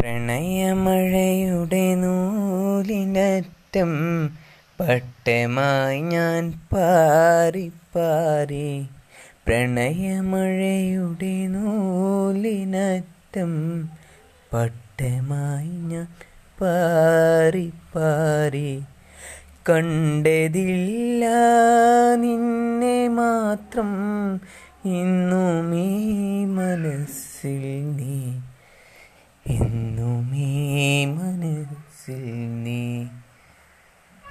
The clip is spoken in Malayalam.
പ്രണയമഴയുടെ നൂലിനറ്റം പട്ടമായി ഞാൻ പാറി പാറി പ്രണയമഴയുടെ നൂലിനറ്റം പട്ടമായി ഞാൻ പാറി പാറി കണ്ടതില്ല നിന്നെ മാത്രം ഇന്നും ഈ മനസ്സിൽ നീ എന്നും ഈ മനസ്സിൽ നീ